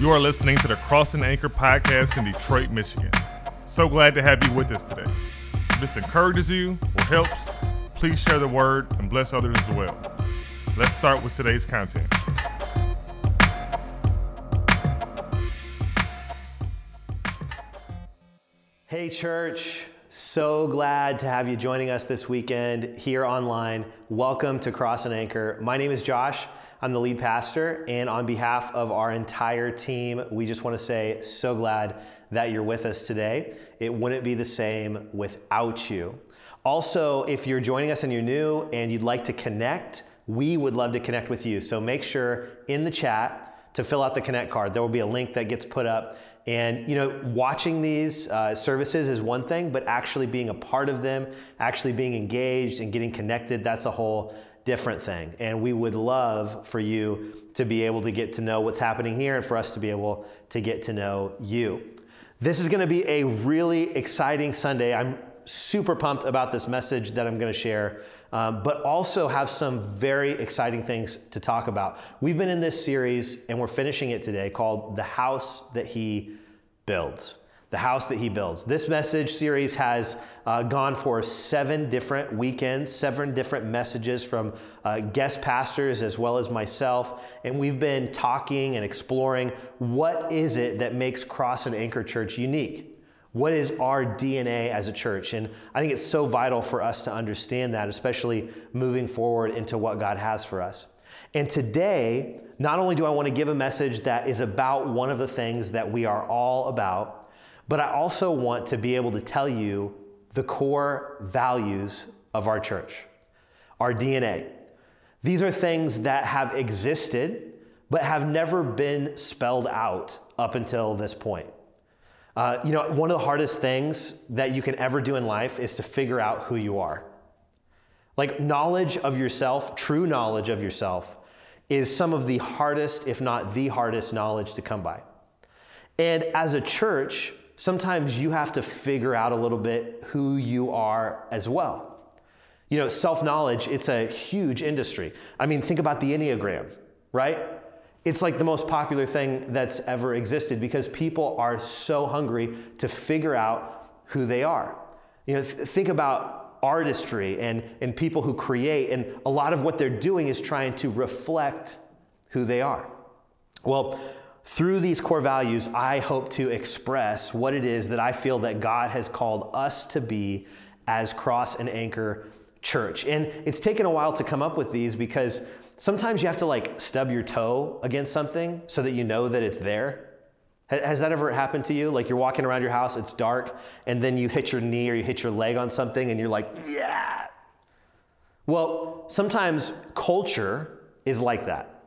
You are listening to the Cross and Anchor podcast in Detroit, Michigan. So glad to have you with us today. If this encourages you or helps, please share the word and bless others as well. Let's start with today's content. Hey, church. So glad to have you joining us this weekend here online. Welcome to Cross and Anchor. My name is Josh. I'm the lead pastor, and on behalf of our entire team, we just want to say so glad that you're with us today. It wouldn't be the same without you. Also, if you're joining us and you're new and you'd like to connect, we would love to connect with you. So make sure in the chat to fill out the connect card. There will be a link that gets put up and you know, watching these uh, services is one thing, but actually being a part of them, actually being engaged and getting connected, that's a whole different thing. And we would love for you to be able to get to know what's happening here and for us to be able to get to know you. This is going to be a really exciting Sunday. I'm super pumped about this message that I'm going to share, um, but also have some very exciting things to talk about. We've been in this series and we're finishing it today called The House That He Builds. The House That He Builds. This message series has uh, gone for seven different weekends, seven different messages from uh, guest pastors as well as myself. And we've been talking and exploring what is it that makes Cross and Anchor Church unique. What is our DNA as a church? And I think it's so vital for us to understand that, especially moving forward into what God has for us. And today, not only do I want to give a message that is about one of the things that we are all about, but I also want to be able to tell you the core values of our church, our DNA. These are things that have existed, but have never been spelled out up until this point. Uh, you know, one of the hardest things that you can ever do in life is to figure out who you are. Like, knowledge of yourself, true knowledge of yourself, is some of the hardest, if not the hardest, knowledge to come by. And as a church, sometimes you have to figure out a little bit who you are as well. You know, self knowledge, it's a huge industry. I mean, think about the Enneagram, right? It's like the most popular thing that's ever existed because people are so hungry to figure out who they are. You know, th- think about artistry and, and people who create, and a lot of what they're doing is trying to reflect who they are. Well, through these core values, I hope to express what it is that I feel that God has called us to be as Cross and Anchor Church. And it's taken a while to come up with these because sometimes you have to like stub your toe against something so that you know that it's there. Has that ever happened to you? Like you're walking around your house, it's dark, and then you hit your knee or you hit your leg on something and you're like, yeah. Well, sometimes culture is like that.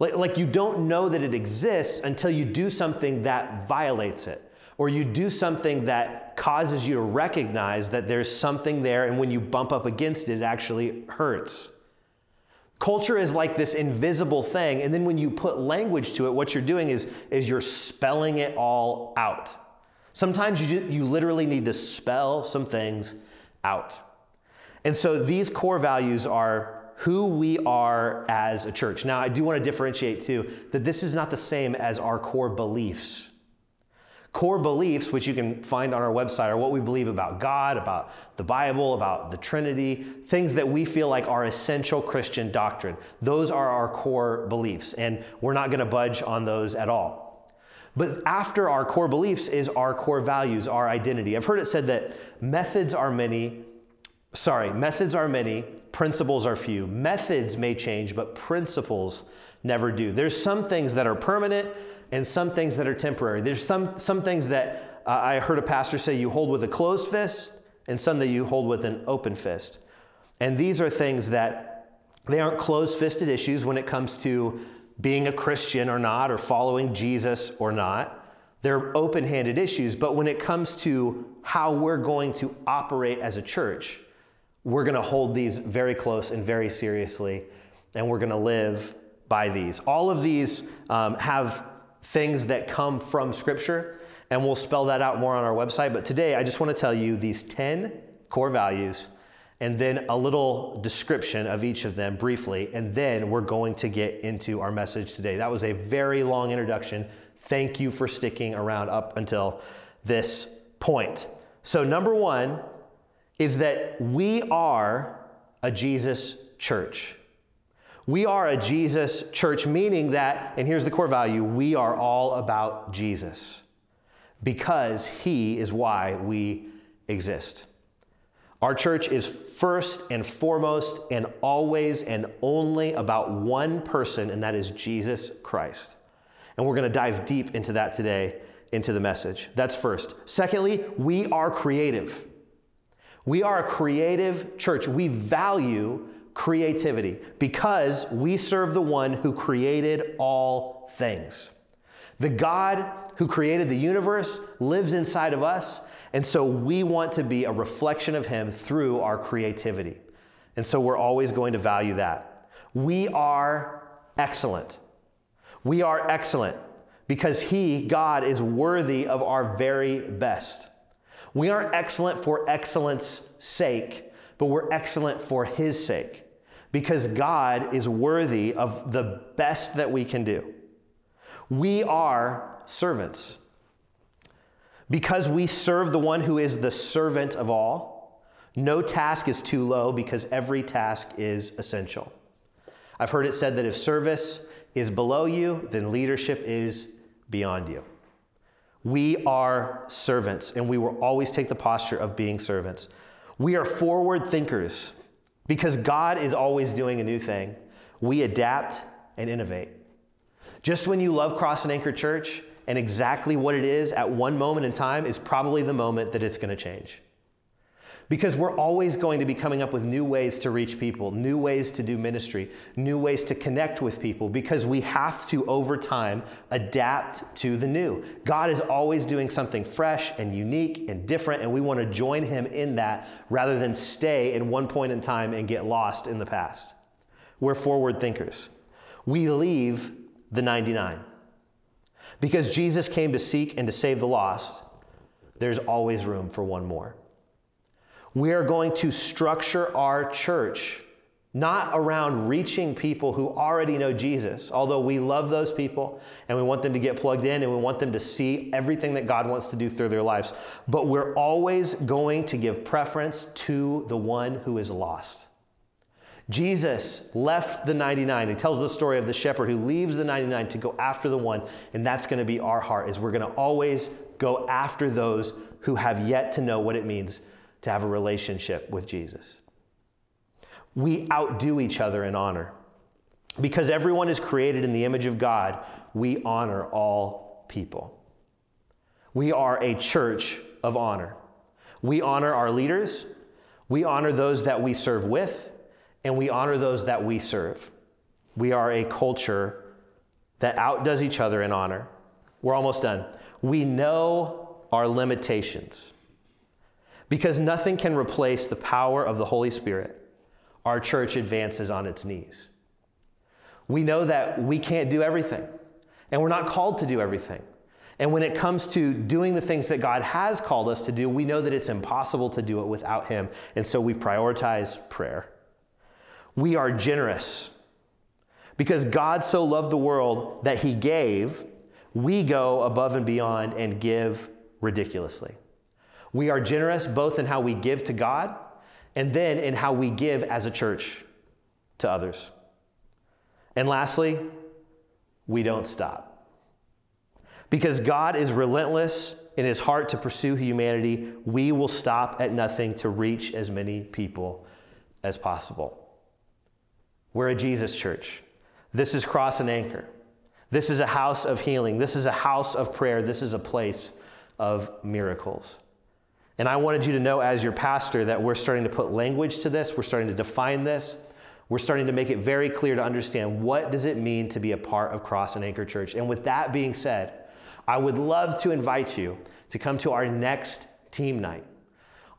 Like, like you don't know that it exists until you do something that violates it, or you do something that causes you to recognize that there's something there, and when you bump up against it, it actually hurts. Culture is like this invisible thing, and then when you put language to it, what you're doing is, is you're spelling it all out. Sometimes you, you literally need to spell some things out. And so these core values are who we are as a church. Now, I do want to differentiate too that this is not the same as our core beliefs. Core beliefs, which you can find on our website, are what we believe about God, about the Bible, about the Trinity, things that we feel like are essential Christian doctrine. Those are our core beliefs, and we're not going to budge on those at all. But after our core beliefs is our core values, our identity. I've heard it said that methods are many, sorry, methods are many, principles are few. Methods may change, but principles never do. There's some things that are permanent, and some things that are temporary. There's some, some things that uh, I heard a pastor say you hold with a closed fist, and some that you hold with an open fist. And these are things that they aren't closed fisted issues when it comes to being a Christian or not, or following Jesus or not. They're open handed issues, but when it comes to how we're going to operate as a church, we're going to hold these very close and very seriously, and we're going to live by these. All of these um, have things that come from Scripture, and we'll spell that out more on our website. But today, I just want to tell you these 10 core values and then a little description of each of them briefly, and then we're going to get into our message today. That was a very long introduction. Thank you for sticking around up until this point. So, number one is that we are a Jesus church. We are a Jesus church, meaning that, and here's the core value we are all about Jesus because he is why we exist. Our church is first and foremost and always and only about one person, and that is Jesus Christ. And we're going to dive deep into that today, into the message. That's first. Secondly, we are creative. We are a creative church. We value creativity because we serve the one who created all things. The God who created the universe lives inside of us, and so we want to be a reflection of him through our creativity. And so we're always going to value that. We are excellent. We are excellent because he, God, is worthy of our very best. We aren't excellent for excellence sake, but we're excellent for his sake because God is worthy of the best that we can do. We are servants. Because we serve the one who is the servant of all, no task is too low because every task is essential. I've heard it said that if service is below you, then leadership is beyond you. We are servants, and we will always take the posture of being servants. We are forward thinkers because God is always doing a new thing. We adapt and innovate. Just when you love Cross and Anchor Church and exactly what it is at one moment in time is probably the moment that it's going to change. Because we're always going to be coming up with new ways to reach people, new ways to do ministry, new ways to connect with people, because we have to, over time, adapt to the new. God is always doing something fresh and unique and different, and we want to join Him in that rather than stay in one point in time and get lost in the past. We're forward thinkers. We leave the 99. Because Jesus came to seek and to save the lost, there's always room for one more. We are going to structure our church not around reaching people who already know Jesus, although we love those people and we want them to get plugged in and we want them to see everything that God wants to do through their lives. But we're always going to give preference to the one who is lost. Jesus left the 99. He tells the story of the shepherd who leaves the 99 to go after the one, and that's going to be our heart is we're going to always go after those who have yet to know what it means to have a relationship with Jesus. We outdo each other in honor. Because everyone is created in the image of God, we honor all people. We are a church of honor. We honor our leaders, we honor those that we serve with, and we honor those that we serve. We are a culture that outdoes each other in honor. We're almost done. We know our limitations. Because nothing can replace the power of the Holy Spirit, our church advances on its knees. We know that we can't do everything, and we're not called to do everything. And when it comes to doing the things that God has called us to do, we know that it's impossible to do it without Him. And so we prioritize prayer. We are generous. Because God so loved the world that He gave, we go above and beyond and give ridiculously. We are generous both in how we give to God and then in how we give as a church to others. And lastly, we don't stop. Because God is relentless in his heart to pursue humanity, we will stop at nothing to reach as many people as possible. We're a Jesus church. This is Cross and Anchor. This is a house of healing. This is a house of prayer. This is a place of miracles. And I wanted you to know, as your pastor, that we're starting to put language to this, we're starting to define this, we're starting to make it very clear to understand what does it mean to be a part of Cross and Anchor Church. And with that being said, I would love to invite you to come to our next team night.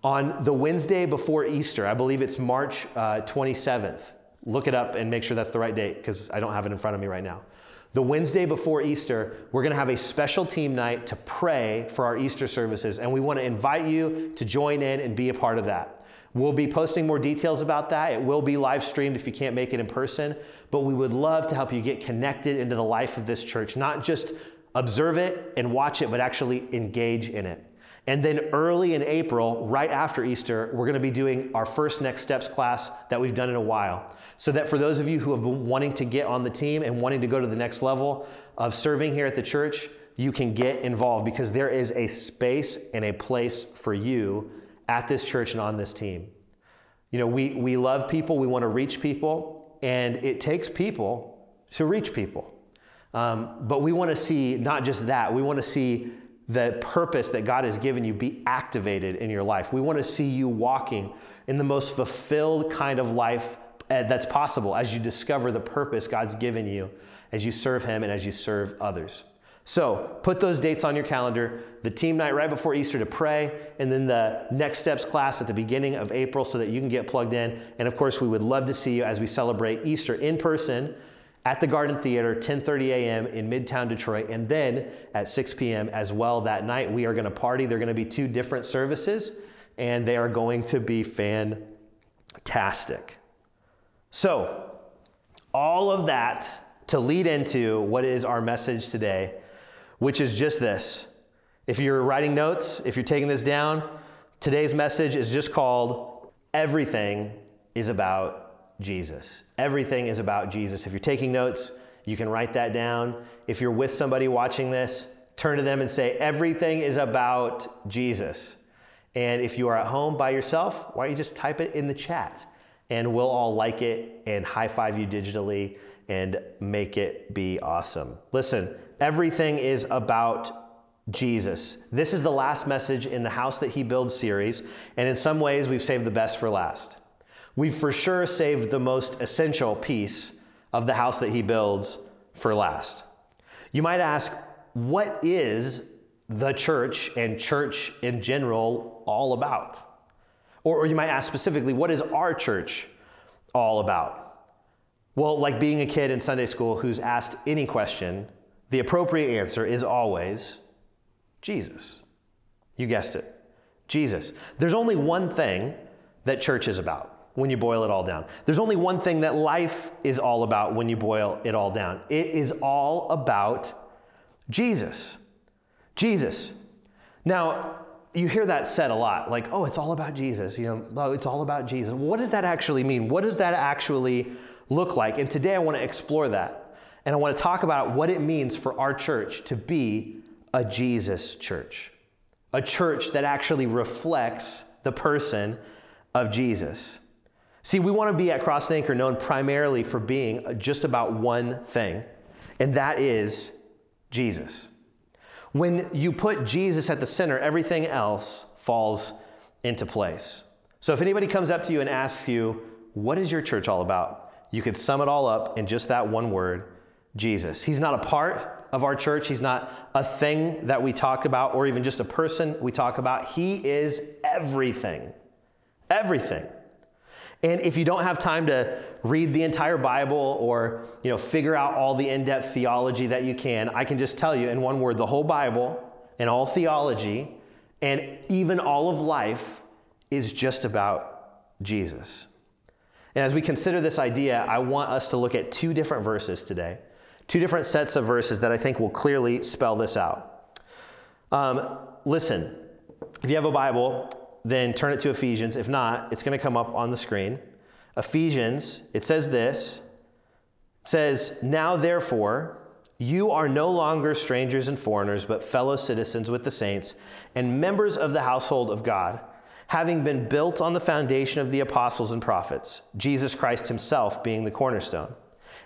On the Wednesday before Easter, I believe it's March uh, 27th. Look it up and make sure that's the right date because I don't have it in front of me right now. The Wednesday before Easter, we're going to have a special team night to pray for our Easter services, and we want to invite you to join in and be a part of that. We'll be posting more details about that. It will be live streamed if you can't make it in person, but we would love to help you get connected into the life of this church, not just observe it and watch it, but actually engage in it. And then early in April, right after Easter, we're going to be doing our first Next Steps class that we've done in a while. So that for those of you who have been wanting to get on the team and wanting to go to the next level of serving here at the church, you can get involved because there is a space and a place for you at this church and on this team. You know, we, we love people, we want to reach people, and it takes people to reach people. Um, but we want to see not just that, we want to see the purpose that God has given you be activated in your life. We want to see you walking in the most fulfilled kind of life uh, that's possible as you discover the purpose God's given you as you serve Him and as you serve others. So put those dates on your calendar the team night right before Easter to pray, and then the next steps class at the beginning of April so that you can get plugged in. And of course, we would love to see you as we celebrate Easter in person at the Garden Theater, 10:30 a.m. in Midtown Detroit, and then at 6 p.m. as well that night. We are going to party. There are going to be two different services, and they are going to be fantastic. So, all of that to lead into what is our message today which is just this. If you're writing notes, if you're taking this down, today's message is just called Everything is About Jesus. Everything is about Jesus. If you're taking notes, you can write that down. If you're with somebody watching this, turn to them and say, Everything is about Jesus. And if you are at home by yourself, why don't you just type it in the chat? And we'll all like it and high five you digitally and make it be awesome. Listen, everything is about Jesus. This is the last message in the House That He Builds series, and in some ways, we've saved the best for last. We've for sure saved the most essential piece of the house that He builds for last. You might ask, what is the church and church in general all about? Or, or you might ask specifically, what is our church all about? Well, like being a kid in Sunday school who's asked any question, the appropriate answer is always Jesus. You guessed it, Jesus. There's only one thing that church is about when you boil it all down. There's only one thing that life is all about when you boil it all down. It is all about Jesus. Jesus. Now, you hear that said a lot, like, oh, it's all about Jesus. You know, oh, it's all about Jesus. What does that actually mean? What does that actually look like? And today I want to explore that. And I want to talk about what it means for our church to be a Jesus church, a church that actually reflects the person of Jesus. See, we want to be at Cross and Anchor known primarily for being just about one thing, and that is Jesus. When you put Jesus at the center, everything else falls into place. So if anybody comes up to you and asks you, What is your church all about? you could sum it all up in just that one word Jesus. He's not a part of our church. He's not a thing that we talk about or even just a person we talk about. He is everything. Everything. And if you don't have time to read the entire Bible or, you know, figure out all the in-depth theology that you can, I can just tell you in one word, the whole Bible and all theology and even all of life is just about Jesus. And as we consider this idea, I want us to look at two different verses today. Two different sets of verses that I think will clearly spell this out. Um, listen, if you have a Bible, then turn it to Ephesians. If not, it's going to come up on the screen. Ephesians, it says this it says, Now therefore, you are no longer strangers and foreigners, but fellow citizens with the saints and members of the household of God, having been built on the foundation of the apostles and prophets, Jesus Christ himself being the cornerstone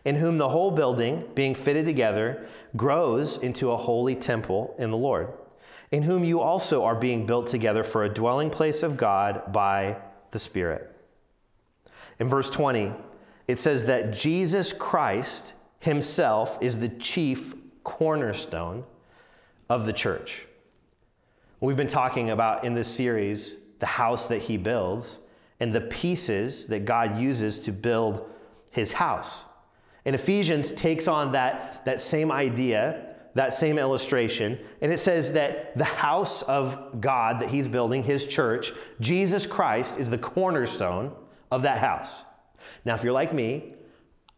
in whom the whole building, being fitted together, grows into a holy temple in the Lord, in whom you also are being built together for a dwelling place of God by the Spirit. In verse 20, it says that Jesus Christ himself is the chief cornerstone of the church. We've been talking about in this series the house that he builds and the pieces that God uses to build his house. And Ephesians takes on that, that same idea that same illustration, and it says that the house of God that he's building, his church, Jesus Christ is the cornerstone of that house. Now, if you're like me,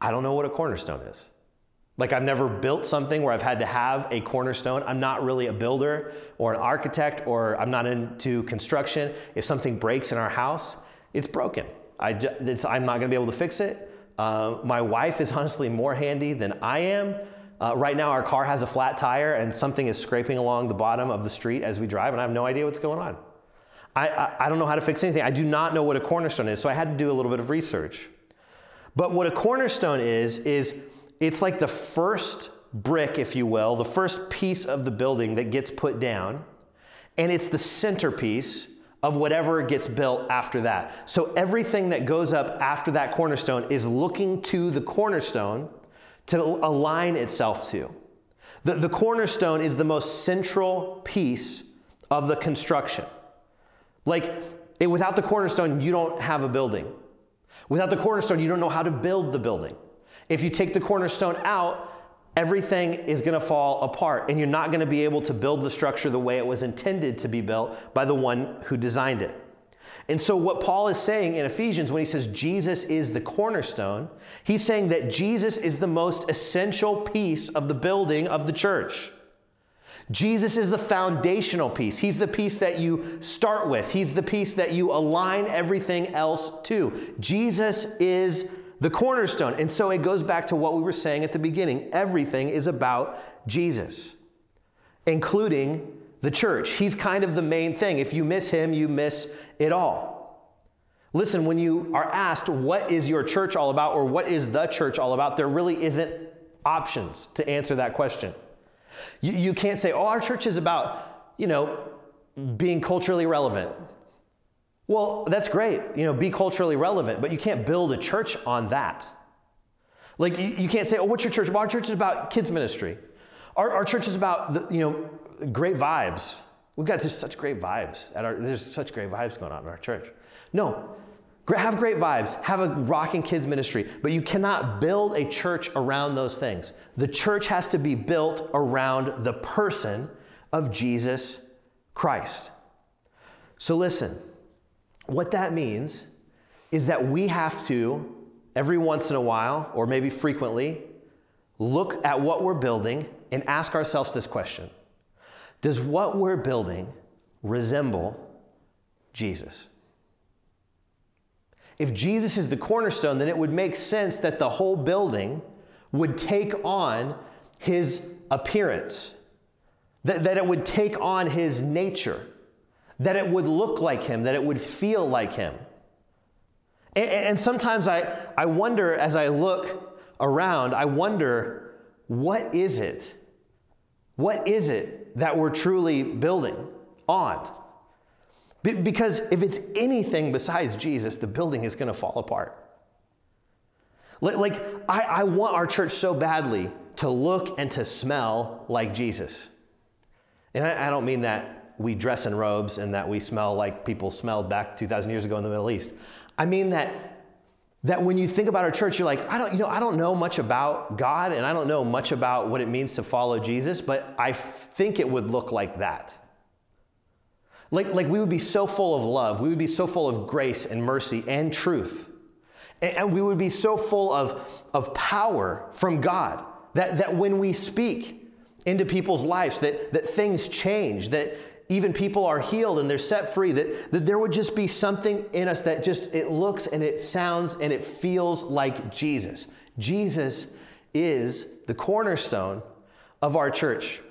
I don't know what a cornerstone is. Like, I've never built something where I've had to have a cornerstone. I'm not really a builder or an architect, or I'm not into construction. If something breaks in our house, it's broken. I am not to be able to fix it. Uh, my wife is honestly more handy than I am. Uh, right now, our car has a flat tire and something is scraping along the bottom of the street as we drive, and I have no idea what's going on. I, I, I don't know how to fix anything. I do not know what a cornerstone is, so I had to do a little bit of research. But what a cornerstone is, is it's like the first brick, if you will, the first piece of the building that gets put down, and it's the centerpiece of whatever gets built after that. So everything that goes up after that cornerstone is looking to the cornerstone to align itself to. The, the cornerstone is the most central piece of the construction. Like, it, without the cornerstone, you don't have a building. Without the cornerstone, you don't know how to build the building. If you take the cornerstone out, everything is going to fall apart, and you're not going to be able to build the structure the way it was intended to be built by the one who designed it. And so, what Paul is saying in Ephesians when he says Jesus is the cornerstone, he's saying that Jesus is the most essential piece of the building of the church. Jesus is the foundational piece. He's the piece that you start with, He's the piece that you align everything else to. Jesus is the cornerstone. And so, it goes back to what we were saying at the beginning everything is about Jesus, including the church. He's kind of the main thing. If you miss him, you miss it all. Listen, when you are asked, what is your church all about, or what is the church all about, there really isn't options to answer that question. You, you can't say, oh, our church is about, you know, being culturally relevant. Well, that's great, you know, be culturally relevant, but you can't build a church on that. Like, you, you can't say, oh, what's your church? Well, our church is about kids' ministry. Our, our church is about, the, you know, great vibes. We've got just such great vibes. At our, there's such great vibes going on in our church. No, have great vibes, have a rocking kids ministry, but you cannot build a church around those things. The church has to be built around the person of Jesus Christ. So listen, what that means is that we have to, every once in a while, or maybe frequently, look at what we're building and ask ourselves this question does what we're building resemble Jesus? If Jesus is the cornerstone, then it would make sense that the whole building would take on his appearance, that, that it would take on his nature, that it would look like him, that it would feel like him. And, and sometimes I, I wonder as I look around, I wonder, what is it? What is it that we're truly building on. because if it's anything besides Jesus, the building is going to fall apart. Like, I, I want our church so badly to look and to smell like Jesus. And I, I don't mean that we dress in robes and that we smell like people smelled back 2,000 years ago in the Middle East. I mean that that when you think about our church, you're like, I don't, you know, I don't know much about God and I don't know much about what it means to follow Jesus, but I think it would look like that. Like, like we would be so full of love, we would be so full of grace and mercy and truth. And, and we would be so full of, of power from God that, that when we speak into people's lives, that, that things change, that, even people are healed and they're set free, that, that there would just be something in us that just it looks and it sounds and it feels like Jesus. Jesus is the cornerstone of our church.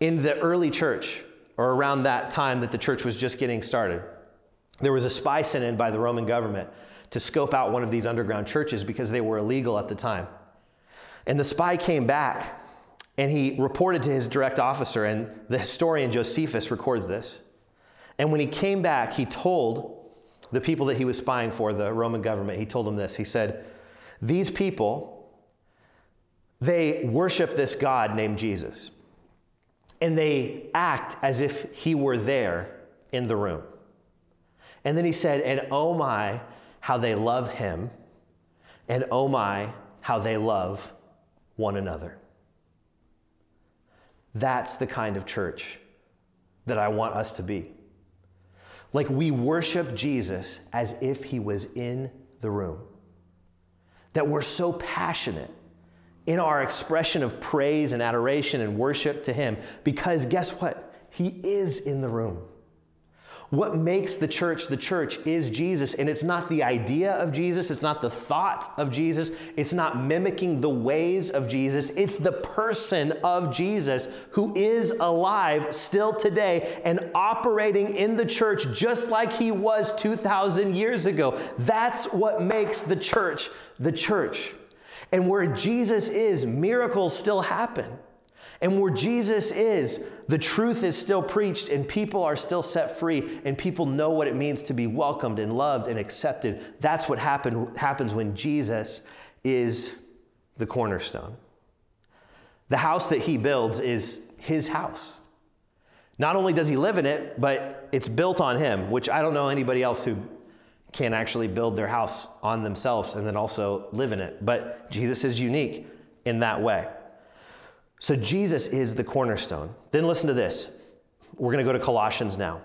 In the early church, or around that time that the church was just getting started, there was a spy sent in by the Roman government to scope out one of these underground churches because they were illegal at the time. And the spy came back and he reported to his direct officer, and the historian Josephus records this. And when he came back, he told the people that he was spying for, the Roman government, he told them this. He said, These people, they worship this God named Jesus, and they act as if he were there in the room. And then he said, And oh my, how they love him, and oh my, how they love one another. That's the kind of church that I want us to be. Like we worship Jesus as if he was in the room. That we're so passionate in our expression of praise and adoration and worship to him because guess what? He is in the room. What makes the church the church is Jesus. And it's not the idea of Jesus, it's not the thought of Jesus, it's not mimicking the ways of Jesus. It's the person of Jesus who is alive still today and operating in the church just like he was 2,000 years ago. That's what makes the church the church. And where Jesus is, miracles still happen. And where Jesus is, the truth is still preached and people are still set free and people know what it means to be welcomed and loved and accepted. That's what happen, happens when Jesus is the cornerstone. The house that he builds is his house. Not only does he live in it, but it's built on him, which I don't know anybody else who can actually build their house on themselves and then also live in it. But Jesus is unique in that way. So Jesus is the cornerstone. Then listen to this. We're going to go to Colossians now.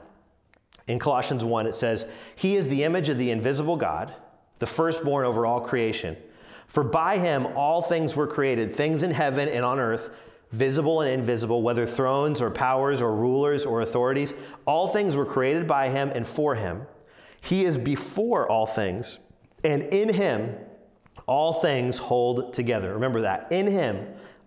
In Colossians 1, it says, He is the image of the invisible God, the firstborn over all creation. For by him all things were created, things in heaven and on earth, visible and invisible, whether thrones or powers or rulers or authorities. All things were created by him and for him. He is before all things, and in him all things hold together. Remember that. In him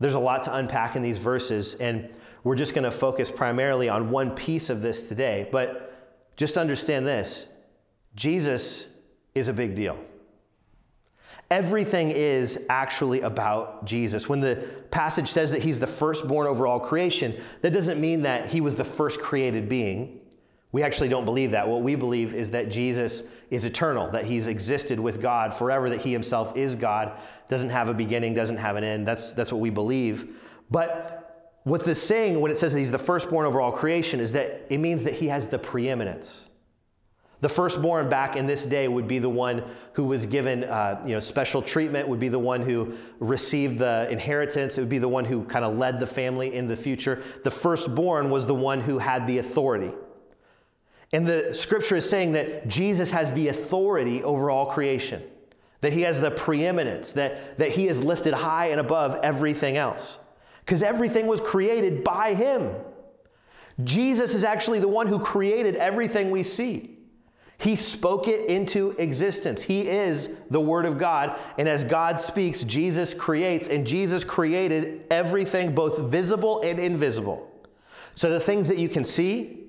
There's a lot to unpack in these verses, and we're just going to focus primarily on one piece of this today. But just understand this Jesus is a big deal. Everything is actually about Jesus. When the passage says that he's the firstborn over all creation, that doesn't mean that he was the first created being. We actually don't believe that. What we believe is that Jesus is eternal, that he's existed with God forever, that he himself is God, doesn't have a beginning, doesn't have an end. That's, that's what we believe. But What's this saying when it says that he's the firstborn over all creation is that it means that he has the preeminence. The firstborn back in this day would be the one who was given uh, you know, special treatment, would be the one who received the inheritance, it would be the one who kind of led the family in the future. The firstborn was the one who had the authority. And the scripture is saying that Jesus has the authority over all creation, that he has the preeminence, that, that he is lifted high and above everything else because everything was created by him. Jesus is actually the one who created everything we see. He spoke it into existence. He is the Word of God. And as God speaks, Jesus creates, and Jesus created everything, both visible and invisible. So the things that you can see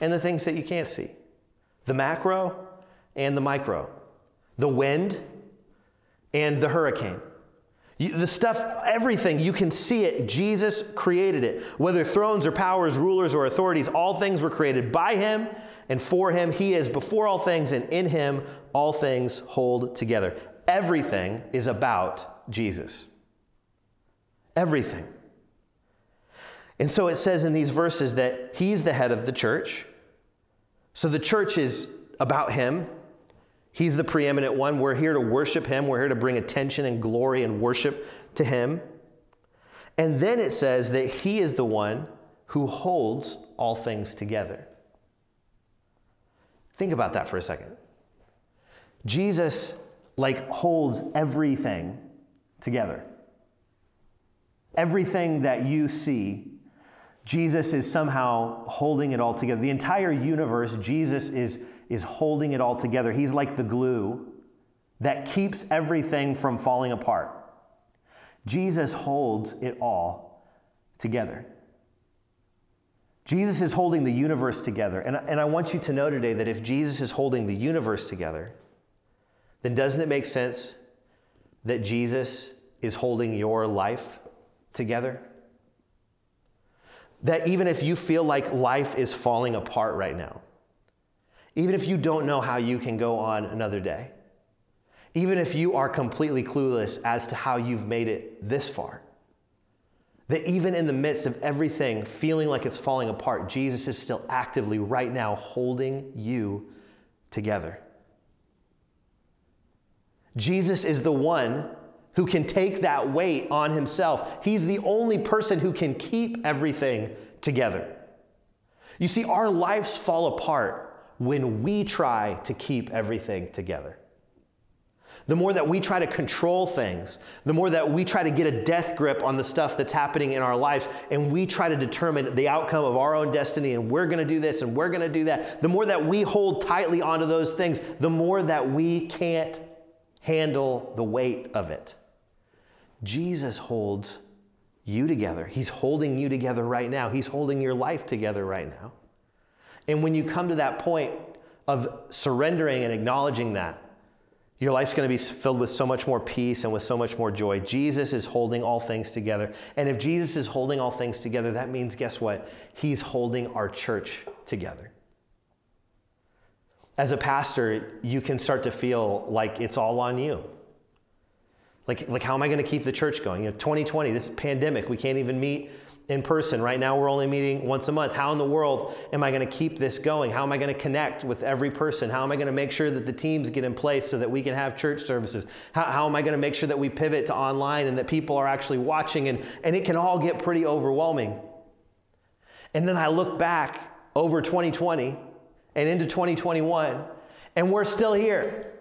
and the things that you can't see, the macro and the micro, the wind and the hurricane. You, the stuff, everything, you can see it. Jesus created it. Whether thrones or powers, rulers or authorities, all things were created by him and for him. He is before all things, and in him all things hold together. Everything is about Jesus. Everything. And so it says in these verses that he's the head of the church. So the church is about him. He's the preeminent one. We're here to worship him. We're here to bring attention and glory and worship to him. And then it says that he is the one who holds all things together. Think about that for a second. Jesus like holds everything together. Everything that you see, Jesus is somehow holding it all together. The entire universe, Jesus is is holding it all together. He's like the glue that keeps everything from falling apart. Jesus holds it all together. Jesus is holding the universe together. And, and I want you to know today that if Jesus is holding the universe together, then doesn't it make sense that Jesus is holding your life together? That even if you feel like life is falling apart right now, even if you don't know how you can go on another day, even if you are completely clueless as to how you've made it this far, that even in the midst of everything feeling like it's falling apart, Jesus is still actively right now holding you together. Jesus is the one who can take that weight on himself. He's the only person who can keep everything together. You see, our lives fall apart when we try to keep everything together. The more that we try to control things, the more that we try to get a death grip on the stuff that's happening in our lives, and we try to determine the outcome of our own destiny, and we're gonna do this and we're gonna do that, the more that we hold tightly onto those things, the more that we can't handle the weight of it. Jesus holds you together. He's holding you together right now. He's holding your life together right now. And when you come to that point of surrendering and acknowledging that, your life's going to be filled with so much more peace and with so much more joy. Jesus is holding all things together. And if Jesus is holding all things together, that means, guess what? He's holding our church together. As a pastor, you can start to feel like it's all on you. Like, like how am I going to keep the church going? You know, 2020, this pandemic, we can't even meet in person. Right now, we're only meeting once a month. How in the world am I going to keep this going? How am I going to connect with every person? How am I going to make sure that the teams get in place so that we can have church services? How, how am I going to make sure that we pivot to online and that people are actually watching? And, and it can all get pretty overwhelming. And then I look back over 2020 and into 2021, and we're still here.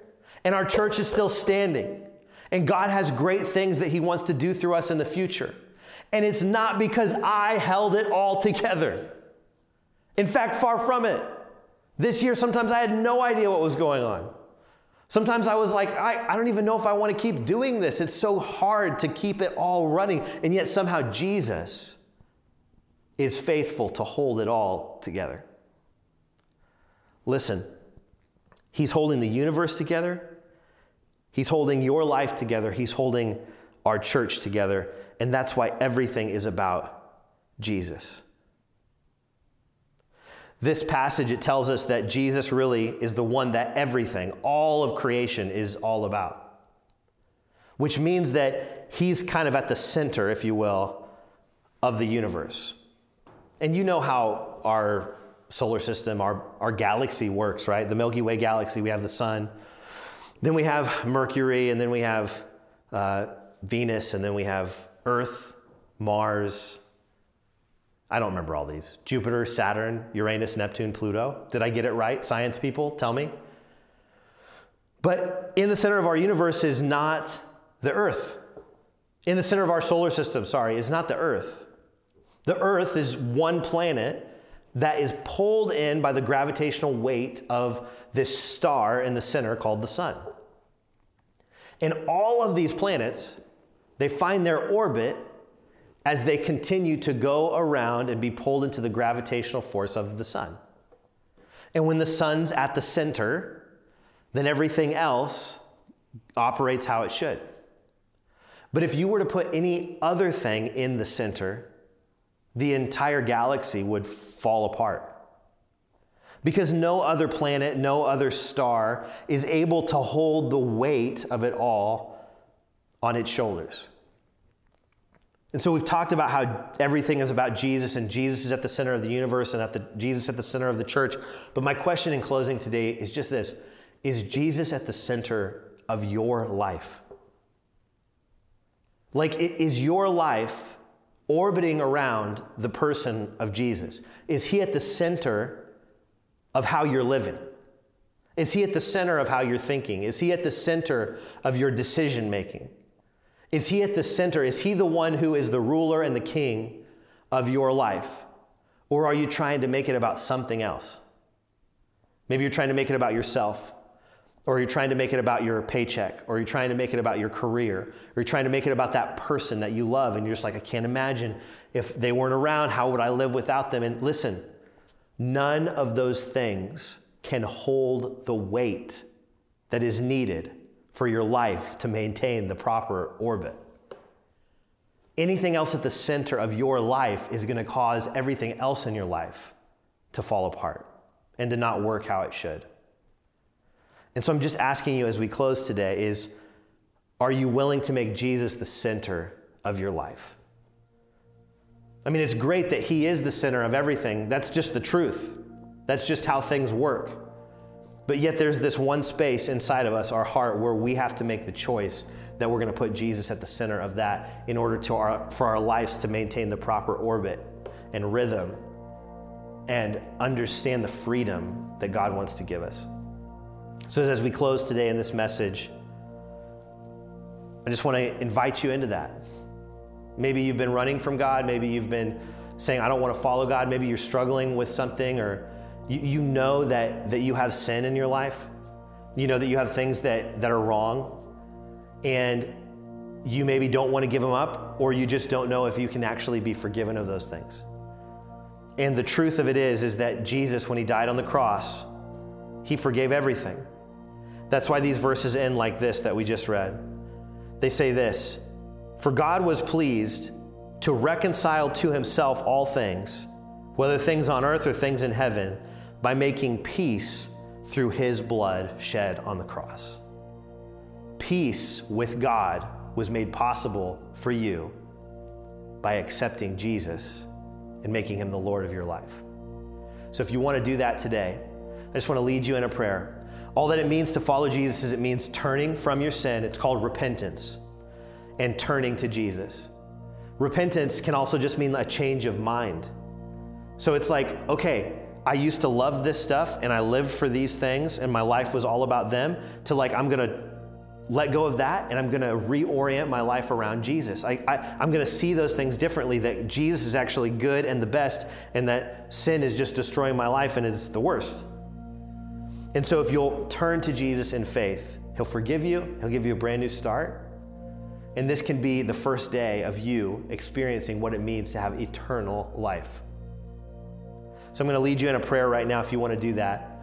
And our church is still standing. And God has great things that He wants to do through us in the future. And it's not because I held it all together. In fact, far from it. This year, sometimes I had no idea what was going on. Sometimes I was like, I, I don't even know if I want to keep doing this. It's so hard to keep it all running. And yet, somehow, Jesus is faithful to hold it all together. Listen, He's holding the universe together, He's holding your life together, He's holding our church together. And that's why everything is about Jesus. This passage, it tells us that Jesus really is the one that everything, all of creation, is all about. Which means that he's kind of at the center, if you will, of the universe. And you know how our solar system, our, our galaxy works, right? The Milky Way galaxy, we have the sun, then we have Mercury, and then we have uh, Venus, and then we have Earth, Mars. I don't remember all these. Jupiter, Saturn, Uranus, Neptune, Pluto. Did I get it right? Science people, tell me. But in the center of our universe is not the Earth. In the center of our solar system, sorry, is not the Earth. The Earth is one planet that is pulled in by the gravitational weight of this star in the center called the Sun. And all of these planets they find their orbit as they continue to go around and be pulled into the gravitational force of the sun. And when the sun's at the center, then everything else operates how it should. But if you were to put any other thing in the center, the entire galaxy would fall apart. Because no other planet, no other star is able to hold the weight of it all on its shoulders. And so we've talked about how everything is about Jesus and Jesus is at the center of the universe and at the Jesus at the center of the church. But my question in closing today is just this. Is Jesus at the center of your life? Like is your life orbiting around the person of Jesus? Is he at the center of how you're living? Is he at the center of how you're thinking? Is he at the center of your decision making? Is he at the center? Is he the one who is the ruler and the king of your life? Or are you trying to make it about something else? Maybe you're trying to make it about yourself, or you're trying to make it about your paycheck, or you're trying to make it about your career, or you're trying to make it about that person that you love, and you're just like, I can't imagine if they weren't around, how would I live without them? And listen, none of those things can hold the weight that is needed for your life to maintain the proper orbit. Anything else at the center of your life is going to cause everything else in your life to fall apart. and to not work how it should. And so I'm just asking you as we close today is are you willing to make Jesus the center of your life? I mean, it's great that He is the center of everything. That's just the truth. That's just how things work. But yet, there's this one space inside of us, our heart, where we have to make the choice that we're going to put Jesus at the center of that in order to our, for our lives to maintain the proper orbit and rhythm and understand the freedom that God wants to give us. So, as we close today in this message, I just want to invite you into that. Maybe you've been running from God. Maybe you've been saying, I don't want to follow God. Maybe you're struggling with something, or you, you know that, that you have sin in your life. You know that you have things that, that are wrong. And you maybe don't want to give them up, or you just don't know if you can actually be forgiven of those things. And the truth of it is, is that Jesus, when he died on the cross, he forgave everything. That's why these verses end like this that we just read. They say this For God was pleased to reconcile to himself all things, whether things on earth or things in heaven, by making peace through his blood shed on the cross. Peace with God was made possible for you by accepting Jesus and making him the Lord of your life. So if you want to do that today, I just want to lead you in a prayer. All that it means to follow Jesus is it means turning from your sin. It's called repentance and turning to Jesus. Repentance can also just mean a change of mind. So it's like, okay, I used to love this stuff and I lived for these things and my life was all about them, to like, I'm gonna let go of that and I'm gonna reorient my life around Jesus. I, am gonna see those things differently that Jesus is actually good and the best and that sin is just destroying my life and is the worst. And so, if you'll turn to Jesus in faith, He'll forgive you, He'll give you a brand new start. And this can be the first day of you experiencing what it means to have eternal life. So, I'm going to lead you in a prayer right now if you want to do that.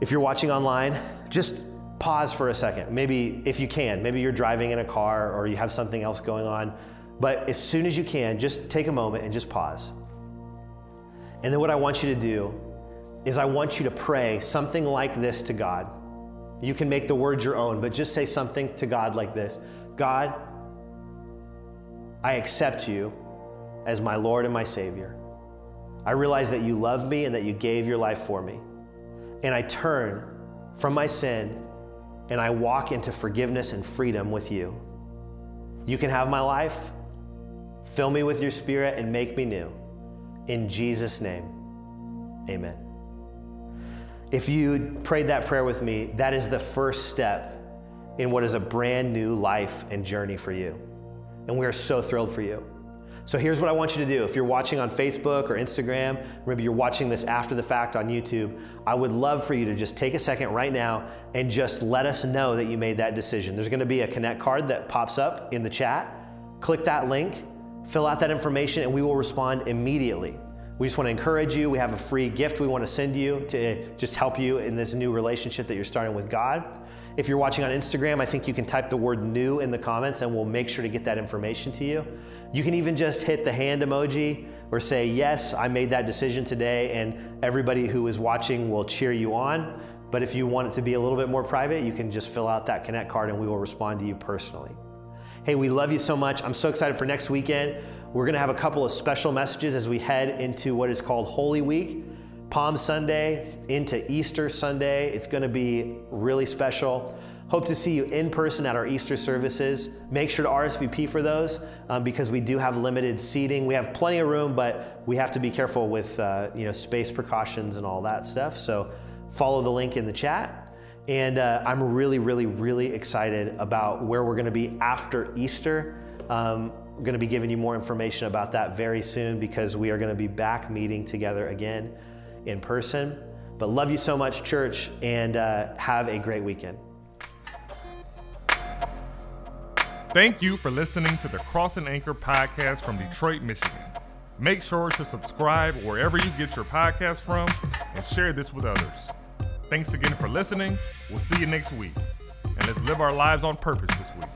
If you're watching online, just pause for a second. Maybe if you can, maybe you're driving in a car or you have something else going on. But as soon as you can, just take a moment and just pause. And then, what I want you to do is I want you to pray something like this to God. You can make the words your own, but just say something to God like this God, I accept you as my Lord and my Savior. I realize that you love me and that you gave your life for me. And I turn from my sin and I walk into forgiveness and freedom with you. You can have my life. Fill me with your spirit and make me new. In Jesus' name, amen. If you prayed that prayer with me, that is the first step in what is a brand new life and journey for you. And we are so thrilled for you. So here's what I want you to do. If you're watching on Facebook or Instagram, maybe you're watching this after the fact on YouTube, I would love for you to just take a second right now and just let us know that you made that decision. There's going to be a connect card that pops up in the chat. Click that link, fill out that information, and we will respond immediately. We just want to encourage you. We have a free gift we want to send you to just help you in this new relationship that you're starting with God. If you're watching on Instagram, I think you can type the word new in the comments and we'll make sure to get that information to you. You can even just hit the hand emoji or say, Yes, I made that decision today, and everybody who is watching will cheer you on. But if you want it to be a little bit more private, you can just fill out that Connect card and we will respond to you personally. Hey, we love you so much. I'm so excited for next weekend. We're going to have a couple of special messages as we head into what is called Holy Week, Palm Sunday into Easter Sunday. It's going to be really special. Hope to see you in person at our Easter services. Make sure to RSVP for those um, because we do have limited seating. We have plenty of room, but we have to be careful with uh, you know space precautions and all that stuff. So follow the link in the chat. And uh, I'm really, really, really excited about where we're going to be after Easter. Um, we're going to be giving you more information about that very soon because we are going to be back meeting together again in person. But love you so much, church, and uh, have a great weekend. Thank you for listening to the Cross and Anchor podcast from Detroit, Michigan. Make sure to subscribe wherever you get your podcast from and share this with others. Thanks again for listening. We'll see you next week. And let's live our lives on purpose this week.